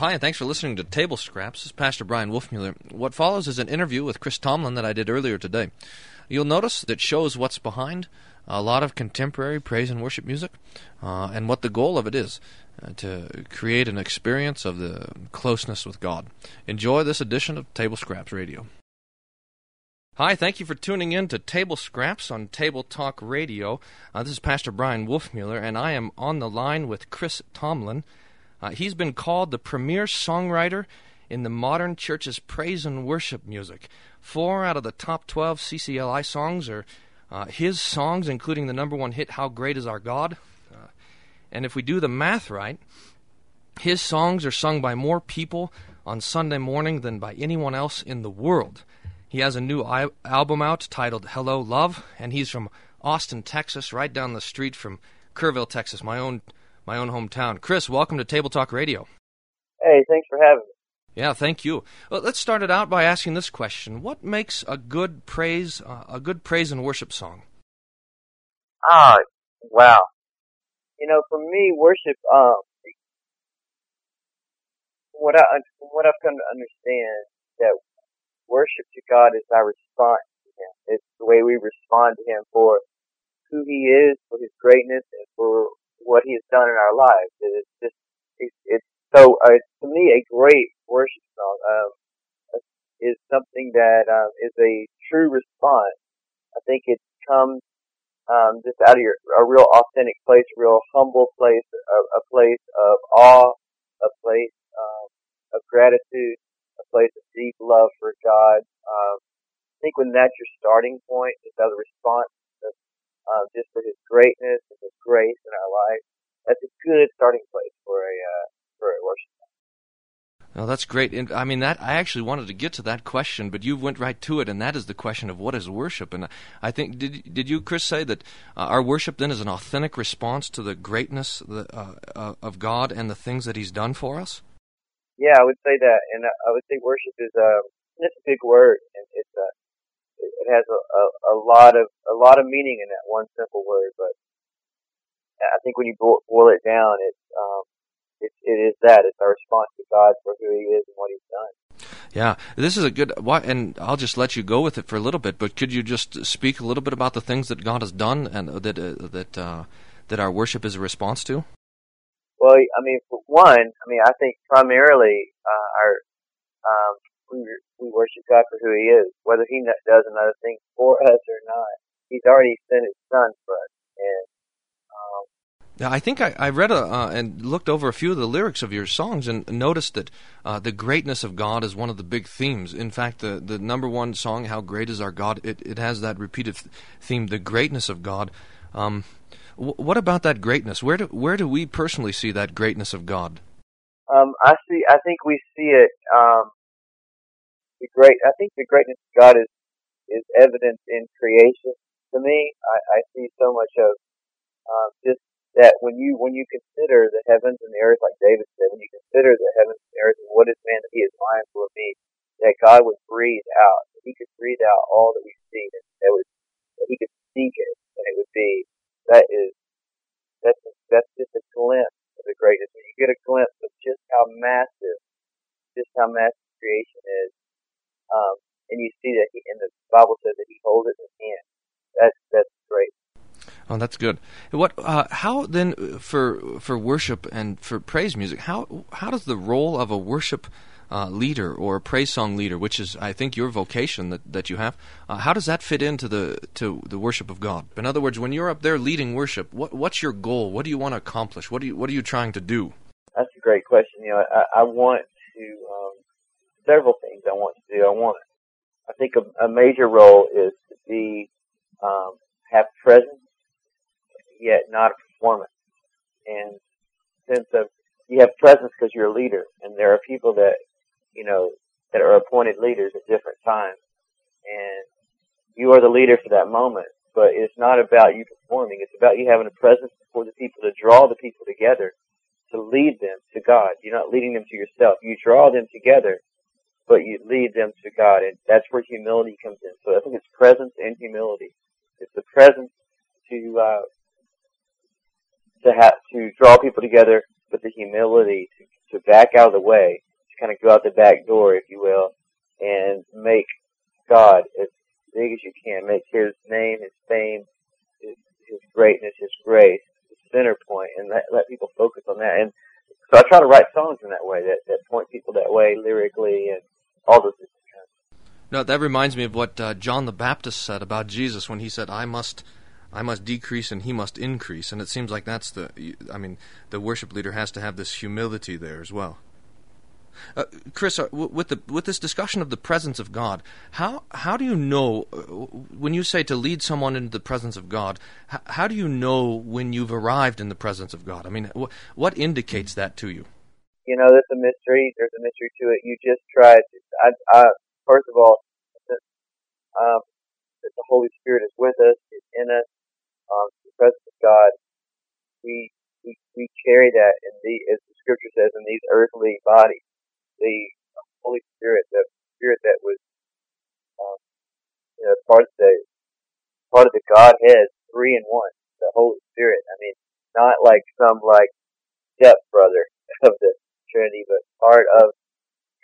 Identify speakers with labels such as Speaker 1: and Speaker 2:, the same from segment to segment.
Speaker 1: Hi, and thanks for listening to Table Scraps. This is Pastor Brian Wolfmueller. What follows is an interview with Chris Tomlin that I did earlier today. You'll notice that shows what's behind a lot of contemporary praise and worship music uh, and what the goal of it is uh, to create an experience of the closeness with God. Enjoy this edition of Table Scraps Radio. Hi, thank you for tuning in to Table Scraps on Table Talk Radio. Uh, this is Pastor Brian Wolfmueller, and I am on the line with Chris Tomlin. Uh, he's been called the premier songwriter in the modern church's praise and worship music. Four out of the top 12 CCLI songs are uh, his songs, including the number one hit, How Great Is Our God. Uh, and if we do the math right, his songs are sung by more people on Sunday morning than by anyone else in the world. He has a new I- album out titled Hello Love, and he's from Austin, Texas, right down the street from Kerrville, Texas, my own my own hometown. Chris, welcome to Table Talk Radio.
Speaker 2: Hey, thanks for having me.
Speaker 1: Yeah, thank you. Well, let's start it out by asking this question: What makes a good praise, uh, a good praise and worship song?
Speaker 2: Ah, wow. You know, for me, worship, um, what I what I've come to understand that worship to God is our response to Him. It's the way we respond to Him for who He is, for His greatness, and for what He has done in our lives. It's just it's, it's so uh, to me a great worship song um, is something that um, is a true response. I think it comes um, just out of your a real authentic place, a real humble place, a, a place of awe, a place um, of gratitude, a place of deep love for God. Um, I think when that's your starting point, just as a response uh, just for His greatness and His grace in our life, that's a good starting place for a uh, for a worship.
Speaker 1: Oh, that's great. And, I mean, that I actually wanted to get to that question, but you went right to it, and that is the question of what is worship. And I think did did you, Chris, say that uh, our worship then is an authentic response to the greatness the, uh, uh, of God and the things that He's done for us?
Speaker 2: Yeah, I would say that, and I would say worship is a um, it's a big word, and it's a it has a, a, a lot of a lot of meaning in that one simple word. But I think when you boil it down, it's um, it, it is that it's our response to God for who He is and what He's done.
Speaker 1: Yeah, this is a good. And I'll just let you go with it for a little bit. But could you just speak a little bit about the things that God has done and that uh, that uh, that our worship is a response to?
Speaker 2: Well, I mean, for one, I mean, I think primarily uh, our um, we we worship God for who He is, whether He does another thing for us or not. He's already sent His Son for us, and um,
Speaker 1: yeah, I think I, I read a, uh, and looked over a few of the lyrics of your songs and noticed that uh, the greatness of God is one of the big themes. In fact, the, the number one song, "How Great Is Our God," it, it has that repeated theme, the greatness of God. Um, what about that greatness? Where do where do we personally see that greatness of God?
Speaker 2: Um, I see. I think we see it. Um, the great. I think the greatness of God is is evident in creation. To me, I, I see so much of um, just that when you when you consider the heavens and the earth, like David said, when you consider the heavens and the earth and what is man that he is mindful of me, that God would breathe out, that He could breathe out all that we see, and that, would, that He could speak it, and it would be that is that's that's just a glimpse of the greatness. When you get a glimpse of just how massive, just how massive creation is, um, and you see that he, and the Bible says that He holds it in His hand. That's that's great.
Speaker 1: Oh, that's good. What? Uh, how then for for worship and for praise music? How how does the role of a worship uh, leader or a praise song leader, which is I think your vocation that, that you have, uh, how does that fit into the to the worship of God? In other words, when you're up there leading worship, what what's your goal? What do you want to accomplish? What do you what are you trying to do?
Speaker 2: That's a great question. You know, I, I want to um, several things. I want to do. I want. I think a, a major role is to be um, have presence, yet not a performance, and sense of you have presence because you're a leader, and there are people that you know, that are appointed leaders at different times. And you are the leader for that moment. But it's not about you performing. It's about you having a presence before the people to draw the people together, to lead them to God. You're not leading them to yourself. You draw them together, but you lead them to God. And that's where humility comes in. So I think it's presence and humility. It's the presence to, uh, to have, to draw people together, but the humility to to back out of the way, kind of go out the back door, if you will, and make God as big as you can. Make His name, His fame, His, his greatness, His grace, the center point, and let, let people focus on that. And so I try to write songs in that way that, that point people that way lyrically and all those kinds.
Speaker 1: No, that reminds me of what uh, John the Baptist said about Jesus when he said, "I must." I must decrease and he must increase, and it seems like that's the. I mean, the worship leader has to have this humility there as well. Uh, Chris, uh, with the with this discussion of the presence of God, how how do you know uh, when you say to lead someone into the presence of God? How, how do you know when you've arrived in the presence of God? I mean, wh- what indicates that to you?
Speaker 2: You know, there's a mystery. There's a mystery to it. You just try to. I, I, first of all, um, that the Holy Spirit is with us, is in us, um, the presence of God. We we we carry that in the as the Scripture says in these earthly bodies the Holy Spirit, the Spirit that was, um, you know, part of the part of the Godhead, three in one, the Holy Spirit. I mean, not like some like step brother of the Trinity, but part of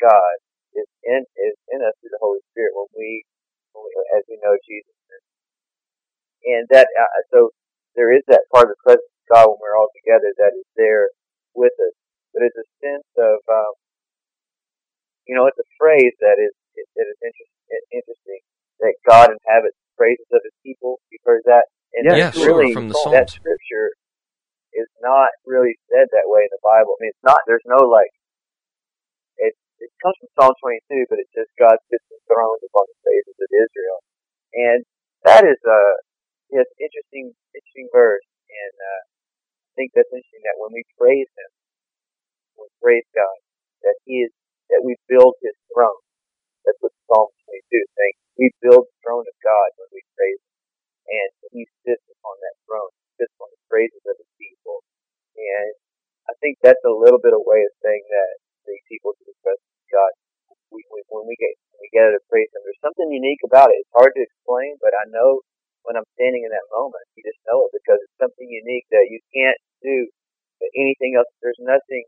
Speaker 2: God is in is in us through the Holy Spirit when we, when we as we know Jesus. And that uh, so there is that part of the presence of God when we're all together that is there with us. But it's a sense of um, you know, it's a phrase that is that is interesting that God inhabits the praises of His people. You've heard that,
Speaker 1: and yeah, sure, really from the Psalms.
Speaker 2: That scripture is not really said that way in the Bible. I mean, it's not. There's no like. It it comes from Psalm 22, but it says God sits enthroned upon the praises of Israel, and that is a yes interesting interesting verse, and uh, I think that's interesting that when we praise Him, when we praise God, that He is that we build his throne. That's what Psalm 22 is saying. We build the throne of God when we praise him. And he sits upon that throne. He sits on the praises of his people. And I think that's a little bit of way of saying that the people to the presence of God. We, we, when we get when we get to praise Him, there's something unique about it. It's hard to explain, but I know when I'm standing in that moment, you just know it because it's something unique that you can't do anything else. There's nothing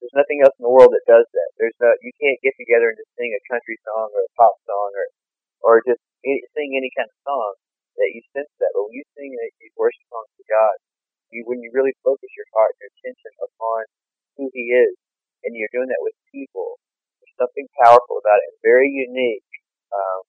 Speaker 2: there's nothing else in the world that does that. There's no, you can't get together and just sing a country song or a pop song or, or just any, sing any kind of song that you sense that. But when you sing these worship songs to God, you, when you really focus your heart and your attention upon who He is, and you're doing that with people, there's something powerful about it and very unique um.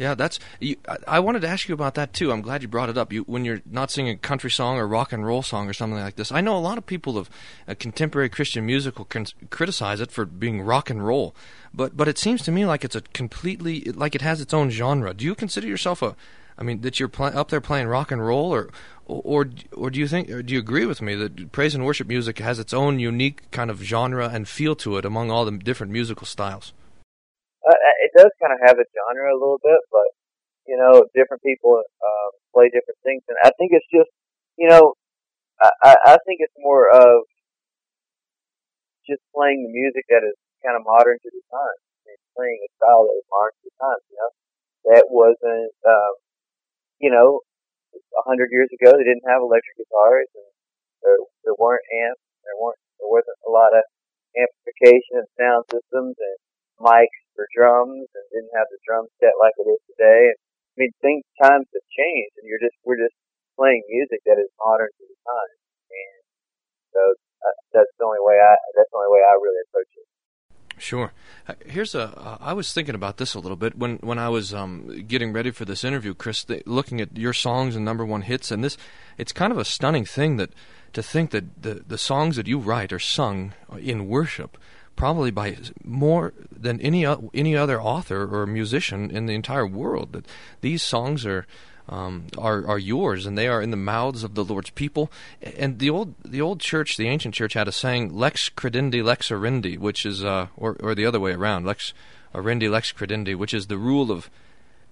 Speaker 1: Yeah, that's. You, I wanted to ask you about that too. I'm glad you brought it up. You, when you're not singing a country song or rock and roll song or something like this, I know a lot of people of uh, contemporary Christian music will con- criticize it for being rock and roll, but but it seems to me like it's a completely like it has its own genre. Do you consider yourself a? I mean, that you're pl- up there playing rock and roll, or or or do you think, or do you agree with me that praise and worship music has its own unique kind of genre and feel to it among all the different musical styles?
Speaker 2: Uh, it does kind of have a genre a little bit, but you know, different people um, play different things, and I think it's just, you know, I, I think it's more of just playing the music that is kind of modern to the times, and playing a style that is modern to the times. You know, that wasn't, um, you know, a hundred years ago they didn't have electric guitars, and there there weren't amps, there weren't there wasn't a lot of amplification and sound systems and mics for drums and didn't have the drum set like it is today. And, I mean, things times have changed, and you're just we're just playing music that is modern to the time, and so uh, that's the only way I that's the only way I really approach it.
Speaker 1: Sure. Uh, here's a. Uh, I was thinking about this a little bit when when I was um, getting ready for this interview, Chris. The, looking at your songs and number one hits, and this, it's kind of a stunning thing that to think that the the songs that you write are sung in worship probably by more than any any other author or musician in the entire world. That these songs are. Um, are are yours, and they are in the mouths of the Lord's people. And the old the old church, the ancient church, had a saying, "Lex credendi, lex orandi," which is, uh, or or the other way around, "Lex orandi, lex credendi," which is the rule of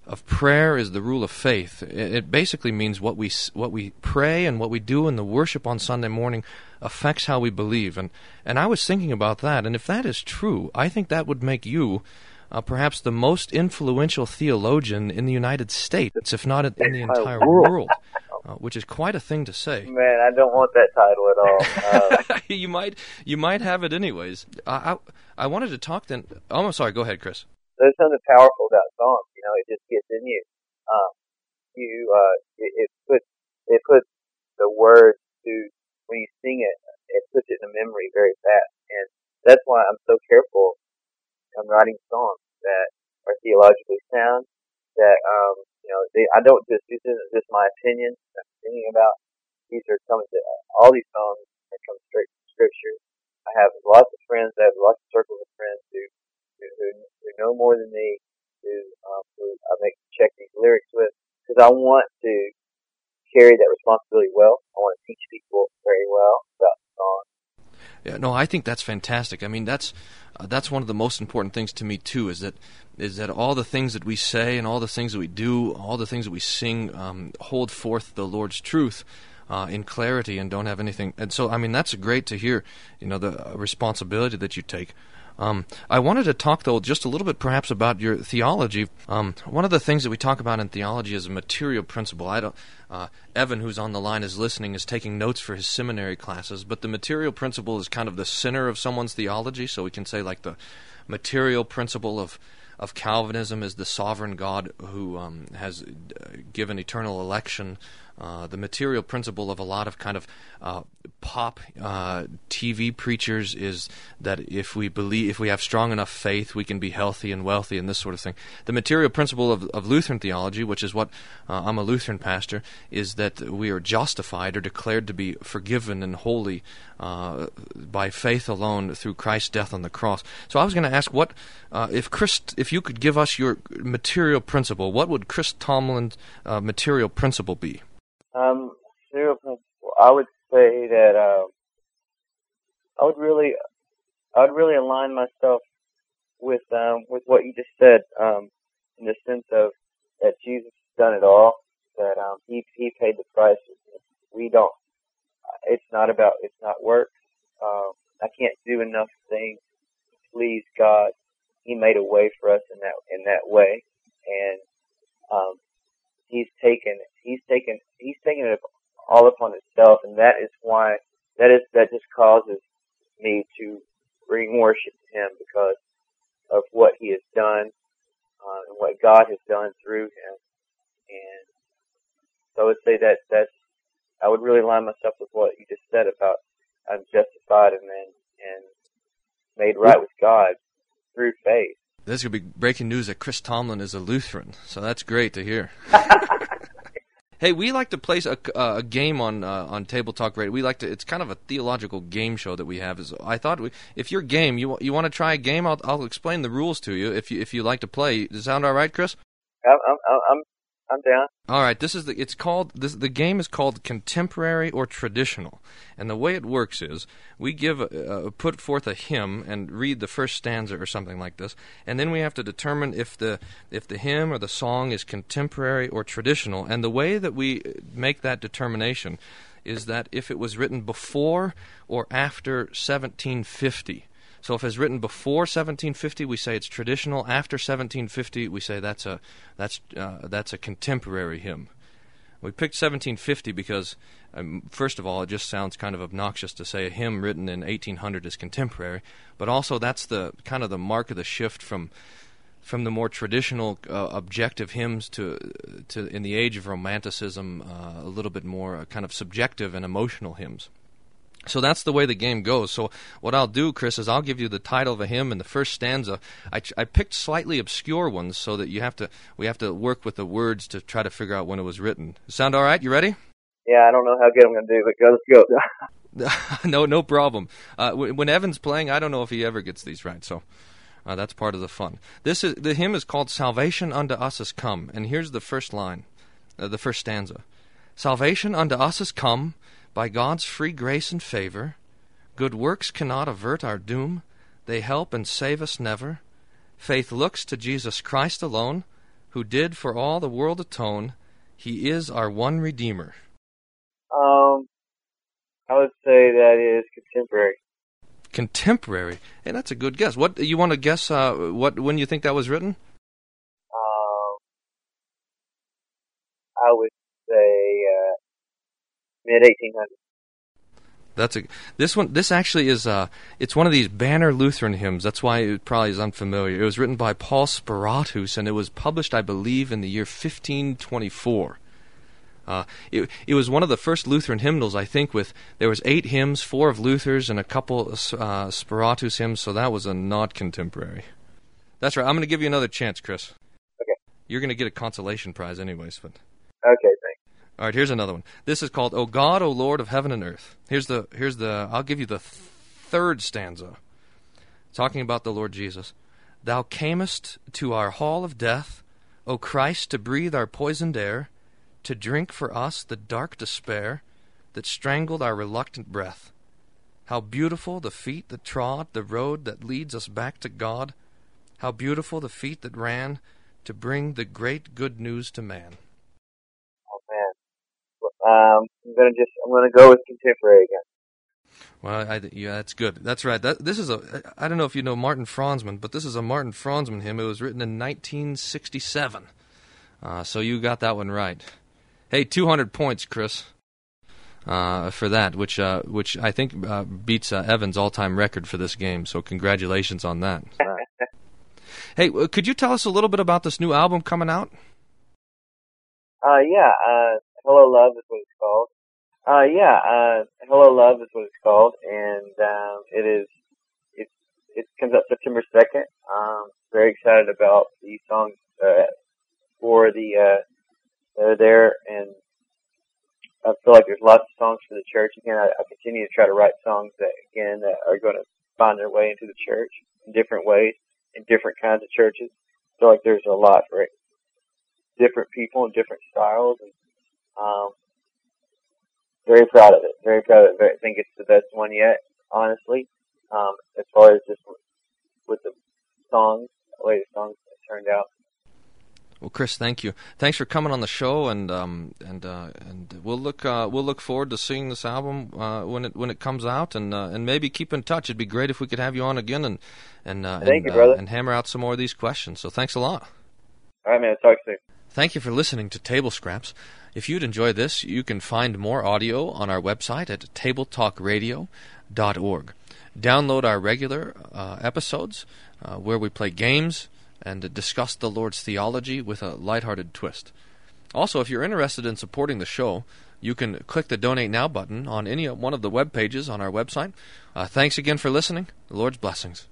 Speaker 1: of prayer is the rule of faith. It basically means what we what we pray and what we do in the worship on Sunday morning affects how we believe. And and I was thinking about that, and if that is true, I think that would make you uh, perhaps the most influential theologian in the United States, if not in the entire world. uh, which is quite a thing to say.
Speaker 2: Man, I don't want that title at all. Uh,
Speaker 1: you might you might have it anyways. I, I I wanted to talk then. Oh, I'm sorry. Go ahead, Chris.
Speaker 2: There's something powerful about songs. You know, it just gets in you. Um, you uh, it, it puts it puts the words to when you sing it. It puts it in the memory very fast, and that's why I'm so careful. I'm writing songs that are theologically sound. That um, you know, they, I don't just this isn't just my opinion. I'm singing about these are coming to all these songs are coming straight from Scripture. I have lots of friends. I have lots of circles of friends who who, who, know more than me. Who, um, who I make check these lyrics with because I want to carry that responsibility well. I want to teach people very well about the song.
Speaker 1: Yeah, no, I think that's fantastic. I mean, that's uh, that's one of the most important things to me too. Is that is that all the things that we say and all the things that we do, all the things that we sing, um, hold forth the Lord's truth. Uh, in clarity and don't have anything and so I mean that's great to hear you know the responsibility that you take um, I wanted to talk, though, just a little bit perhaps about your theology. Um, one of the things that we talk about in theology is a material principle. I don't. Uh, Evan, who's on the line, is listening, is taking notes for his seminary classes. But the material principle is kind of the center of someone's theology. So we can say, like, the material principle of of Calvinism is the sovereign God who um, has uh, given eternal election uh, the material principle of a lot of kind of uh, pop uh, TV preachers is that if we believe, if we have strong enough faith, we can be healthy and wealthy and this sort of thing. The material principle of, of Lutheran theology, which is what uh, I'm a Lutheran pastor, is that we are justified or declared to be forgiven and holy uh, by faith alone through Christ's death on the cross. So I was going to ask, what if Chris, if you could give us your material principle, what would Chris Tomlin's material principle be?
Speaker 2: Um. I would say that uh, I would really, I would really align myself with um, with what you just said, um, in the sense of that Jesus has done it all. That um, he he paid the price. We don't. It's not about. It's not work. Um, I can't do enough things to please God. He made a way for us in that in that way, and um, he's taken he's taken he's taken it all upon himself, and that is why that is that just causes me to bring worship to him because of what he has done uh, and what God has done through him. And so I would say that that's I would really line myself with what you just said about I'm justified and then and made right with God through faith.
Speaker 1: This could be breaking news that Chris Tomlin is a Lutheran, so that's great to hear. hey, we like to play a, uh, a game on uh, on Table Talk Radio. We like to. It's kind of a theological game show that we have. Is I thought we, if you're game, you you want to try a game, I'll I'll explain the rules to you if you if you like to play. Does it sound all right, Chris?
Speaker 2: I'm I'm I'm I'm down.
Speaker 1: All right, this is the it's called this the game is called contemporary or traditional. And the way it works is we give a, put forth a hymn and read the first stanza or something like this, and then we have to determine if the if the hymn or the song is contemporary or traditional. And the way that we uh, make that determination is that if it was written before or after 1750 so if it's written before 1750, we say it's traditional. After 1750, we say that's a that's uh, that's a contemporary hymn. We picked 1750 because, um, first of all, it just sounds kind of obnoxious to say a hymn written in 1800 is contemporary, but also that's the kind of the mark of the shift from from the more traditional uh, objective hymns to to in the age of romanticism uh, a little bit more uh, kind of subjective and emotional hymns. So that's the way the game goes. So what I'll do, Chris, is I'll give you the title of a hymn and the first stanza. I, I picked slightly obscure ones so that you have to we have to work with the words to try to figure out when it was written. Sound all right? You ready?
Speaker 2: Yeah, I don't know how good I'm going to do, but go,
Speaker 1: let's go. no, no problem. Uh, when Evan's playing, I don't know if he ever gets these right. So. Uh, that's part of the fun. This is the hymn is called "Salvation unto us is come," and here's the first line, uh, the first stanza: "Salvation unto us is come, by God's free grace and favor, good works cannot avert our doom, they help and save us never. Faith looks to Jesus Christ alone, who did for all the world atone. He is our one Redeemer.
Speaker 2: Um, I would say that is contemporary.
Speaker 1: Contemporary, hey, that's a good guess. What you want to guess? Uh, what when you think that was written?
Speaker 2: Um, I would say uh, mid 1800s.
Speaker 1: That's a this one. This actually is uh, it's one of these banner Lutheran hymns. That's why it probably is unfamiliar. It was written by Paul Speratus, and it was published, I believe, in the year 1524. Uh, it it was one of the first Lutheran hymnals, I think. With there was eight hymns, four of Luther's, and a couple uh, Speratus hymns. So that was a not contemporary. That's right. I'm going to give you another chance, Chris.
Speaker 2: Okay.
Speaker 1: You're going to get a consolation prize, anyways. But
Speaker 2: Okay.
Speaker 1: All right, here's another one. This is called "O God, O Lord of heaven and earth." Here's the here's the. I'll give you the th- third stanza, talking about the Lord Jesus. Thou camest to our hall of death, O Christ, to breathe our poisoned air, to drink for us the dark despair that strangled our reluctant breath. How beautiful the feet that trod the road that leads us back to God. How beautiful the feet that ran to bring the great good news to man.
Speaker 2: Um, I'm gonna just I'm gonna go with contemporary again.
Speaker 1: Well, I, yeah, that's good. That's right. That this is a. I don't know if you know Martin Franzmann, but this is a Martin Franzmann hymn. It was written in 1967. Uh, so you got that one right. Hey, 200 points, Chris, uh, for that, which uh, which I think uh, beats uh, Evan's all-time record for this game. So congratulations on that. hey, could you tell us a little bit about this new album coming out?
Speaker 2: Uh, yeah. Hello Love is what it's called. Uh, yeah. Uh, Hello Love is what it's called, and um, it is. It it comes out September second. Um, very excited about these songs uh, for the uh, that are there, and I feel like there's lots of songs for the church. Again, I, I continue to try to write songs that again that are going to find their way into the church in different ways, in different kinds of churches. I feel like there's a lot for it. different people and different styles, and um, very proud of it. Very proud of it. Very, I think it's the best one yet, honestly. Um, as far as just with the songs, the way the songs turned out.
Speaker 1: Well, Chris, thank you. Thanks for coming on the show, and um, and uh, and we'll look uh, we'll look forward to seeing this album uh, when it when it comes out, and uh, and maybe keep in touch. It'd be great if we could have you on again and and uh, and,
Speaker 2: you,
Speaker 1: uh, and hammer out some more of these questions. So thanks a lot.
Speaker 2: All right, man. Talk soon.
Speaker 1: Thank you for listening to Table Scraps. If you'd enjoy this, you can find more audio on our website at tabletalkradio.org. Download our regular uh, episodes uh, where we play games and discuss the Lord's theology with a lighthearted twist. Also, if you're interested in supporting the show, you can click the Donate Now button on any one of the web pages on our website. Uh, thanks again for listening. The Lord's blessings.